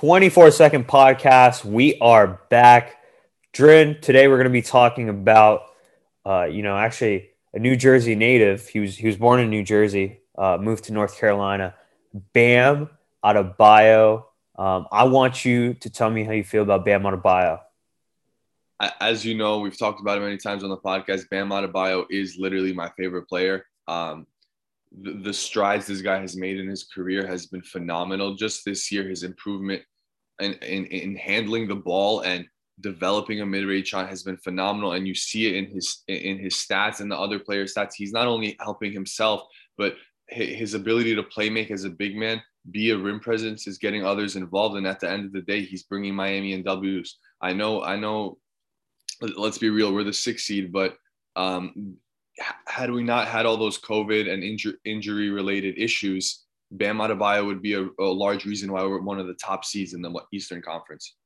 24 second podcast. We are back. Drin, today we're going to be talking about, uh, you know, actually a New Jersey native. He was he was born in New Jersey, uh, moved to North Carolina. Bam Adebayo. Um, I want you to tell me how you feel about Bam Adebayo. As you know, we've talked about it many times on the podcast. Bam Adebayo is literally my favorite player. Um, the, the strides this guy has made in his career has been phenomenal. Just this year, his improvement in, in, in handling the ball and developing a mid-range shot has been phenomenal. And you see it in his in his stats and the other player stats. He's not only helping himself but his ability to play make as a big man be a rim presence is getting others involved. And at the end of the day he's bringing miami and w's. I know i know let's be real we're the sixth seed but um had we not had all those COVID and injury injury related issues, Bam Adebayo would be a, a, large reason why we're one of the top seeds in the Eastern Conference.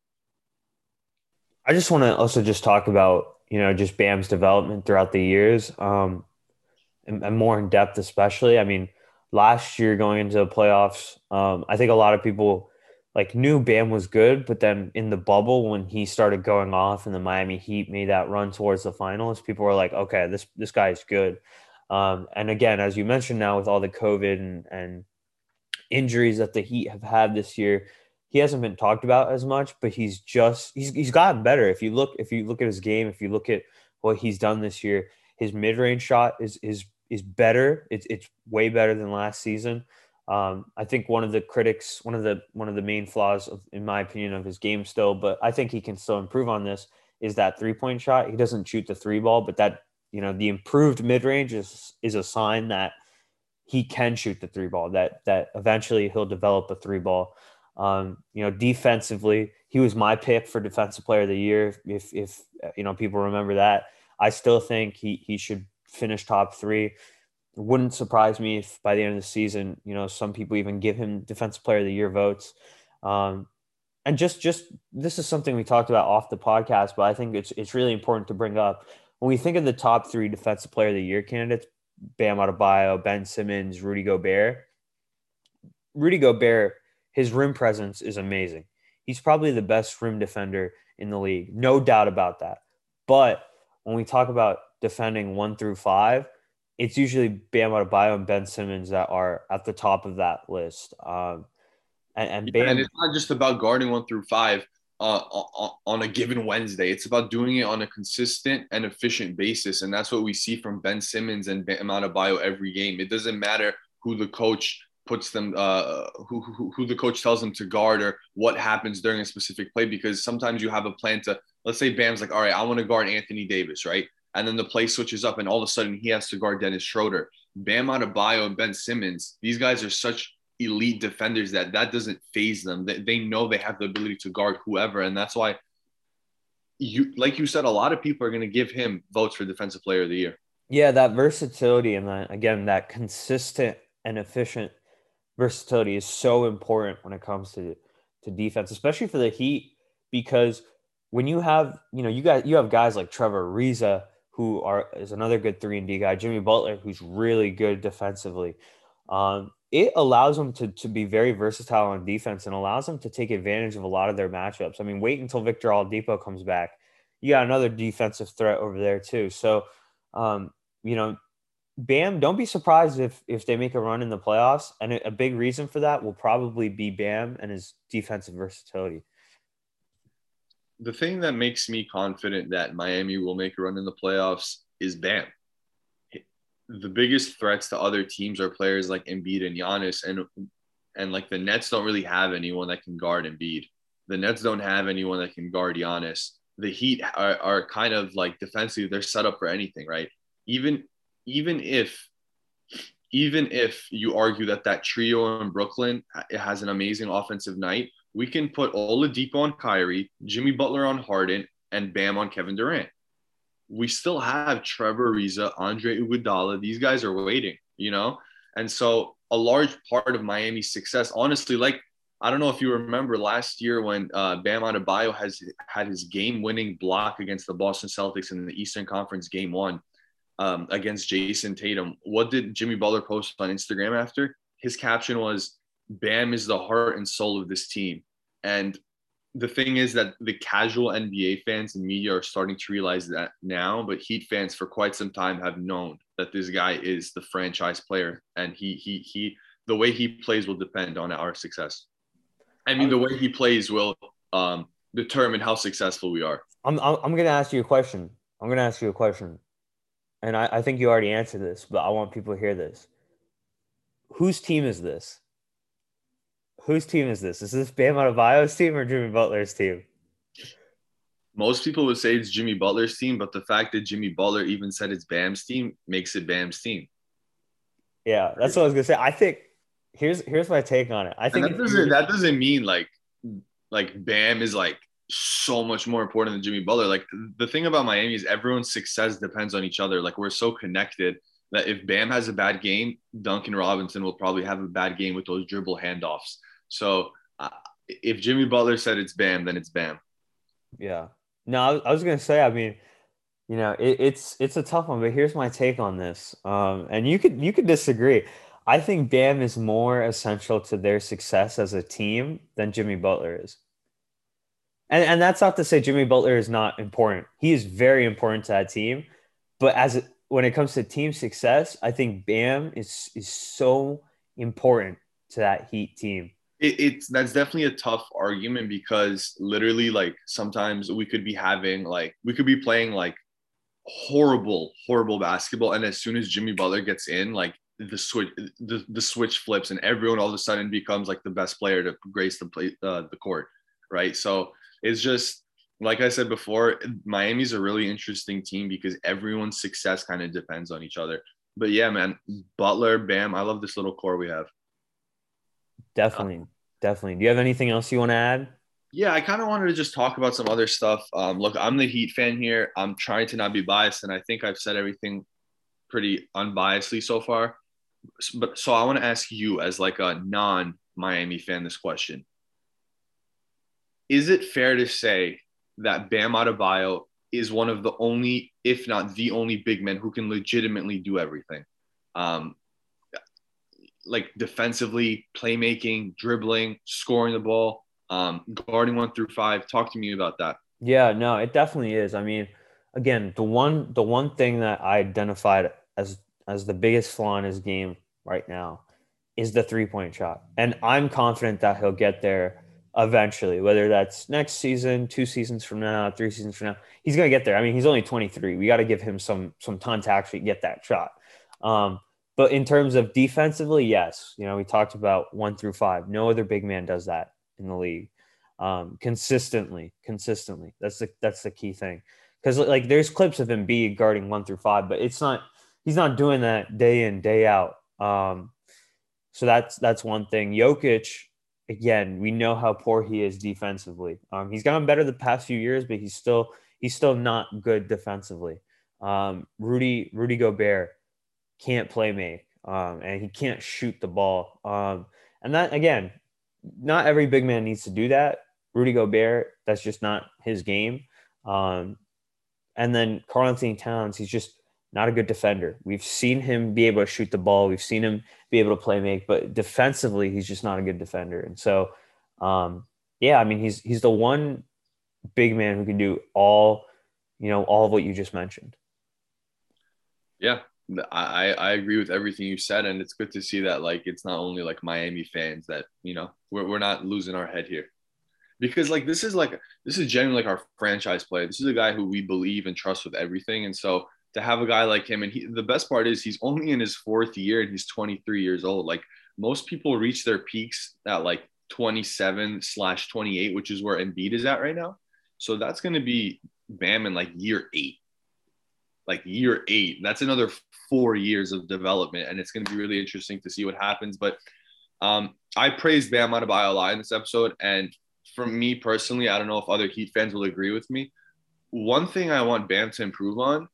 I just want to also just talk about you know just Bam's development throughout the years, um, and, and more in depth, especially. I mean, last year going into the playoffs, um, I think a lot of people like knew Bam was good, but then in the bubble when he started going off and the Miami Heat made that run towards the finals, people were like, okay, this this guy's good. Um, and again, as you mentioned now with all the COVID and, and injuries that the Heat have had this year, he hasn't been talked about as much, but he's just he's he's gotten better. If you look if you look at his game, if you look at what he's done this year, his mid range shot is is is better. It's it's way better than last season. Um, I think one of the critics, one of the one of the main flaws, of, in my opinion, of his game still, but I think he can still improve on this. Is that three point shot? He doesn't shoot the three ball, but that you know the improved mid range is is a sign that he can shoot the three ball. That that eventually he'll develop a three ball. Um, you know, defensively, he was my pick for defensive player of the year. If if you know people remember that, I still think he he should finish top three wouldn't surprise me if by the end of the season, you know, some people even give him defensive player of the year votes. Um, and just just this is something we talked about off the podcast, but I think it's it's really important to bring up when we think of the top three defensive player of the year candidates: Bam Adebayo, Ben Simmons, Rudy Gobert. Rudy Gobert, his rim presence is amazing. He's probably the best rim defender in the league, no doubt about that. But when we talk about defending one through five, it's usually Bam Adebayo and Ben Simmons that are at the top of that list. Um, and, and Bam, and it's not just about guarding one through five uh, on a given Wednesday. It's about doing it on a consistent and efficient basis, and that's what we see from Ben Simmons and Bam Adebayo every game. It doesn't matter who the coach puts them, uh, who, who who the coach tells them to guard or what happens during a specific play, because sometimes you have a plan to. Let's say Bam's like, all right, I want to guard Anthony Davis, right? and then the play switches up, and all of a sudden he has to guard Dennis Schroeder. Bam Adebayo and Ben Simmons, these guys are such elite defenders that that doesn't faze them. They, they know they have the ability to guard whoever, and that's why you, like you said, a lot of people are going to give him votes for Defensive Player of the Year. Yeah, that versatility and that again, that consistent and efficient versatility is so important when it comes to to defense, especially for the Heat, because when you have you know you got you have guys like Trevor Ariza who are is another good three and D guy, Jimmy Butler, who's really good defensively. Um, it allows them to, to be very versatile on defense and allows them to take advantage of a lot of their matchups. I mean, wait until Victor Oladipo comes back. You got another defensive threat over there too. So, um, you know, Bam, don't be surprised if if they make a run in the playoffs. And a big reason for that will probably be Bam and his defensive versatility the thing that makes me confident that Miami will make a run in the playoffs is Bam. The biggest threats to other teams are players like Embiid and Giannis, and and like the Nets don't really have anyone that can guard Embiid. The Nets don't have anyone that can guard Giannis. The Heat are, are kind of like defensively, they're set up for anything, right? Even even if even if you argue that that trio in Brooklyn it has an amazing offensive night, we can put Oladipo on Kyrie, Jimmy Butler on Harden, and Bam on Kevin Durant. We still have Trevor Ariza, Andre Iguodala. These guys are waiting, you know? And so a large part of Miami's success, honestly, like I don't know if you remember last year when uh, Bam Adebayo has had his game-winning block against the Boston Celtics in the Eastern Conference Game One um, against Jayson Tatum. What did Jimmy Butler post on Instagram after? His caption was, Bam is the heart and soul of this team. And the thing is that the casual NBA fans and media are starting to realize that now, but Heat fans for quite some time have known that this guy is the franchise player and he he he the way he plays will depend on our success. I mean, the way he plays will um, determine how successful we are. I'm, I'm, I'm going to ask you a question. I'm going to ask you a question. And I, I think you already answered this, but I want people to hear this. Whose team is this? Whose team is this? Is this Bam Adebayo's team or Jimmy Butler's team? Most people would say it's Jimmy Butler's team, but the fact that Jimmy Butler even said it's Bam's team makes it Bam's team. Yeah, that's what I was gonna say. I think here's here's my take on it. I think that doesn't that doesn't mean like like Bam is like so much more important than Jimmy Butler. Like the thing about Miami is everyone's success depends on each other. Like we're so connected that if Bam has a bad game, Duncan Robinson will probably have a bad game with those dribble handoffs. So uh, if Jimmy Butler said it's Bam, then it's Bam. Yeah. No, I was gonna say. I mean, you know, it, it's it's a tough one, but here's my take on this. Um, and you could you could disagree. I think Bam is more essential to their success as a team than Jimmy Butler is. And and that's not to say Jimmy Butler is not important. He is very important to that team, but as when it comes to team success, I think Bam is is so important to that Heat team. It, it's that's definitely a tough argument because literally, like sometimes we could be having like we could be playing like horrible, horrible basketball, and as soon as Jimmy Butler gets in, like the switch the, the switch flips and everyone all of a sudden becomes like the best player to grace the play uh, the court right? So it's just like i said before miami's a really interesting team because everyone's success kind of depends on each other. But yeah man butler bam i love this little core we have. Definitely. uh, definitely. Do you have anything else you want to add? Yeah i kind of wanted to just talk about some other stuff. Um, look i'm the heat fan here. I'm trying to not be biased and i think i've said everything pretty unbiasedly so far. But so I want to ask you as like a non Miami fan this question. Is it fair to say that Bam Adebayo is one of the only, if not the only big men who can legitimately do everything? Um, like defensively, playmaking, dribbling, scoring the ball, um, guarding one through five. Talk to me about that. Yeah, no, it definitely is. I mean, again, the one the one thing that I identified as as the biggest flaw in his game right now is the three point shot. And I'm confident that he'll get there eventually, whether that's next season, two seasons from now, three seasons from now. He's to get there. I mean, he's only 23. We got to give him some some time to actually get that shot. Um, but in terms of defensively, yes, you know, we talked about one through five. No other big man does that in the league um, consistently. Consistently, that's the that's the key thing. Because like, there's clips of him be guarding one through five, but it's not he's not doing that day in day out. Um, so that's that's one thing. Jokic, again, we know how poor he is defensively. Um, he's gotten better the past few years, but he's still he's still not good defensively. Um, Rudy Rudy Gobert can't play make, um, and he can't shoot the ball. Um, and that again, not every big man needs to do that. Rudy Gobert, that's just not his game. Um, and then Karl-Anthony Towns, he's just not a good defender. We've seen him be able to shoot the ball. We've seen him be able to play make, but defensively, he's just not a good defender. And so, um, yeah, I mean, he's he's the one big man who can do all, you know, all of what you just mentioned. Yeah, I I agree with everything you said, and it's good to see that like it's not only like Miami fans that you know we're we're not losing our head here. Because like this is like this is genuinely like our franchise player. This is a guy who we believe and trust with everything, and so to have a guy like him. And he, the best part is he's only in his fourth year and he's 23 years old. Like most people reach their peaks at like 27 slash 28, which is where Embiid is at right now. So that's going to be Bam in like year eight, like year eight. That's another four years of development. And it's going to be really interesting to see what happens. But um, I praised Bam Adebayo a lot in this episode. And for me personally, I don't know if other Heat fans will agree with me. One thing I want Bam to improve on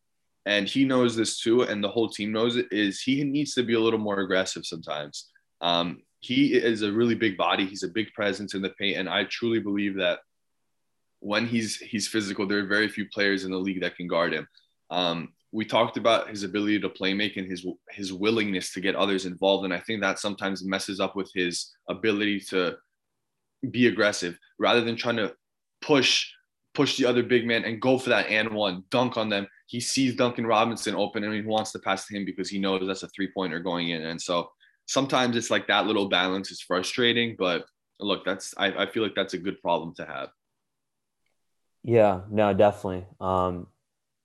and he knows this too, and the whole team knows it, is he needs to be a little more aggressive sometimes. Um, he is a really big body. He's a big presence in the paint, and I truly believe that when he's he's physical, there are very few players in the league that can guard him. Um, we talked about his ability to play make and his his willingness to get others involved, and I think that sometimes messes up with his ability to be aggressive rather than trying to push push the other big man and go for that and one dunk on them. He sees Duncan Robinson open and he wants to pass to him because he knows that's a three pointer going in. And so sometimes it's like that little balance is frustrating, but look, that's I, I feel like that's a good problem to have. Yeah, no, definitely. Um,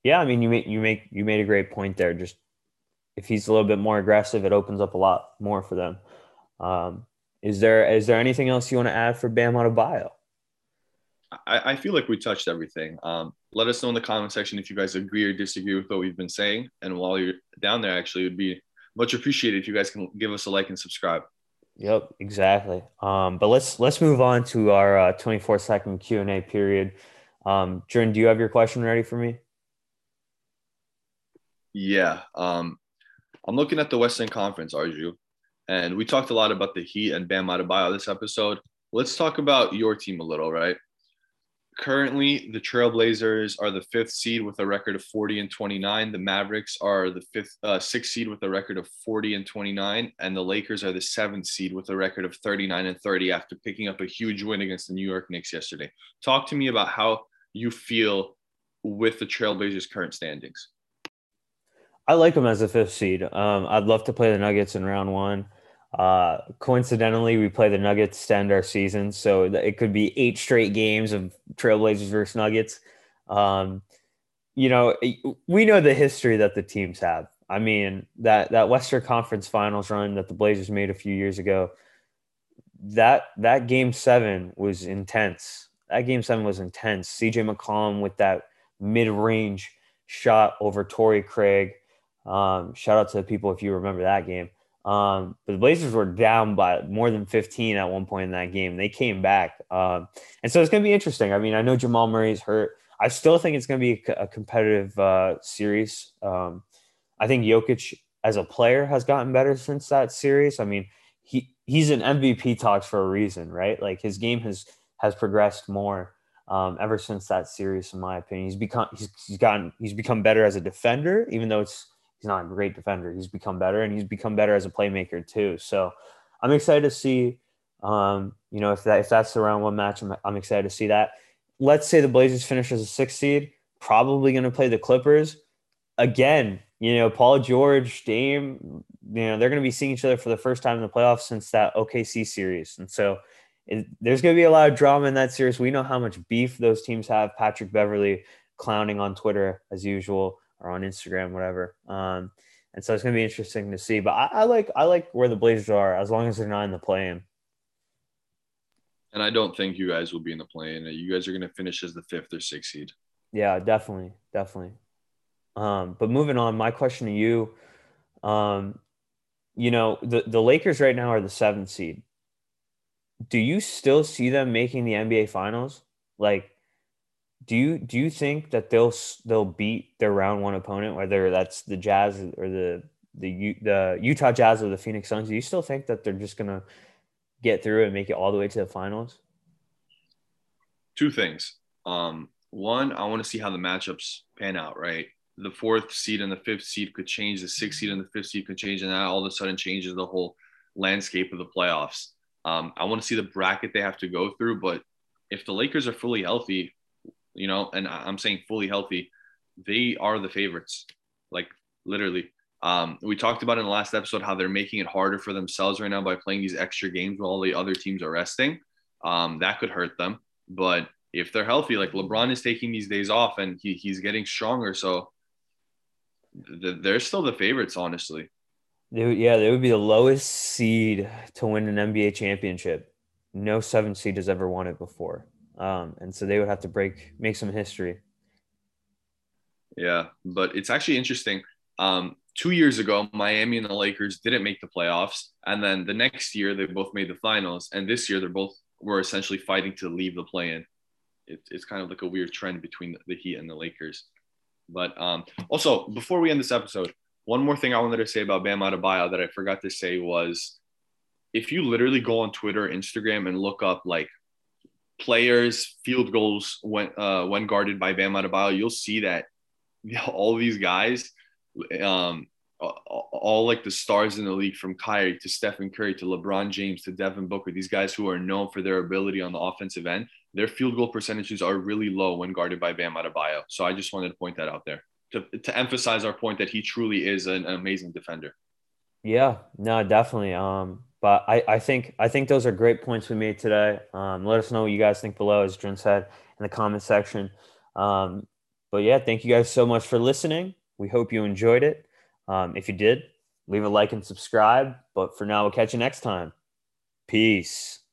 yeah, I mean, you make you make you made a great point there. Just if he's a little bit more aggressive, it opens up a lot more for them. Um, is there is there anything else you want to add for Bam Adebayo? I, I feel like we touched everything. Um, let us know in the comment section if you guys agree or disagree with what we've been saying. And while you're down there, actually, it would be much appreciated if you guys can give us a like and subscribe. Yep, exactly. Um, but let's let's move on to our uh, 24 second Q and A period. Um, Jordan, do you have your question ready for me? Yeah. Um, I'm looking at the Western Conference, Arju, and we talked a lot about the Heat and Bam Adebayo this episode. Let's talk about your team a little, right? Currently, the Trailblazers are the fifth seed with a record of 40 and 29. The Mavericks are the fifth, uh, sixth seed with a record of 40 and 29, and the Lakers are the seventh seed with a record of 39 and 30 after picking up a huge win against the New York Knicks yesterday. Talk to me about how you feel with the Trailblazers' current standings. I like them as a fifth seed. Um, I'd love to play the Nuggets in round one. Uh, coincidentally, we play the Nuggets to end our season, so it could be eight straight games of Trailblazers versus Nuggets. Um, you know, we know the history that the teams have. I mean, that that Western Conference Finals run that the Blazers made a few years ago, that that game seven was intense. That game seven was intense. CJ McCollum with that mid-range shot over Torrey Craig. Um, shout out to the people if you remember that game. Um, but the Blazers were down by more than 15 at one point in that game. They came back. Um, and so it's going to be interesting. I mean, I know Jamal Murray's hurt. I still think it's going to be a, a competitive uh, series. Um, I think Jokic as a player has gotten better since that series. I mean, he he's an MVP talks for a reason, right? Like his game has has progressed more um, ever since that series, in my opinion. He's become he's, he's gotten he's become better as a defender, even though it's he's not a great defender. He's become better, and he's become better as a playmaker too. So I'm excited to see. Um, you know, if that if that's the round one match, I'm, I'm excited to see that. Let's say the Blazers finish as a six seed, probably going to play the Clippers again. You know, Paul George, Dame, you know, they're going to be seeing each other for the first time in the playoffs since that OKC series, and so it, there's going to be a lot of drama in that series. We know how much beef those teams have. Patrick Beverley clowning on Twitter as usual or on Instagram, whatever. Um, and so it's going to be interesting to see. But I, I, like I like where the Blazers are as long as they're not in the play-in. And I don't think you guys will be in the play-in. You guys are going to finish as the fifth or sixth seed. Yeah, definitely, definitely. Um, but moving on, my question to you, um, you know, the the Lakers right now are the seventh seed. Do you still see them making the NBA Finals? Like, do you do you think that they'll they'll beat their round one opponent, whether that's the Jazz or the the the Utah Jazz or the Phoenix Suns? Do you still think that they're just gonna get through and make it all the way to the finals? Two things. Um, one, I want to see how the matchups pan out. Right, the fourth seed and the fifth seed could change. The sixth seed and the fifth seed could change, and that all of a sudden changes the whole landscape of the playoffs. Um, I want to see the bracket they have to go through, but if the Lakers are fully healthy, you know, and I'm saying fully healthy, they are the favorites. Like literally. Um, we talked about in the last episode how they're making it harder for themselves right now by playing these extra games while the other teams are resting. Um, that could hurt them. But if they're healthy, like LeBron is taking these days off and he, he's getting stronger. So th- they're still the favorites, honestly. They would, yeah, they would be the lowest seed to win an NBA championship. No seven seed has ever won it before. Um, and so they would have to break, make some history. Yeah, but it's actually interesting. Um, two years ago, Miami and the Lakers didn't make the playoffs, and then the next year they both made the finals, and this year they're both were essentially fighting to leave the play-in. It, it's kind of like a weird trend between the, Heat and the Lakers. But um, also, before we end this episode, one more thing I wanted to say about Bam Adebayo that I forgot to say was, if you literally go on Twitter, Instagram, and look up like players field goals when uh, when guarded by Bam Adebayo, you'll see that all these guys, um, all, like the stars in the league from Kyrie to Stephen Curry to LeBron James to Devin Booker, these guys who are known for their ability on the offensive end, their field goal percentages are really low when guarded by Bam Adebayo. So I just wanted to point that out there to, to emphasize our point that he truly is an amazing defender. Yeah, no, definitely. Um, but I, I think I think those are great points we made today. Um, let us know what you guys think below, as Drin said in the comment section. Um, but yeah, thank you guys so much for listening. We hope you enjoyed it. Um, if you did, leave a like and subscribe. But for now, we'll catch you next time. Peace.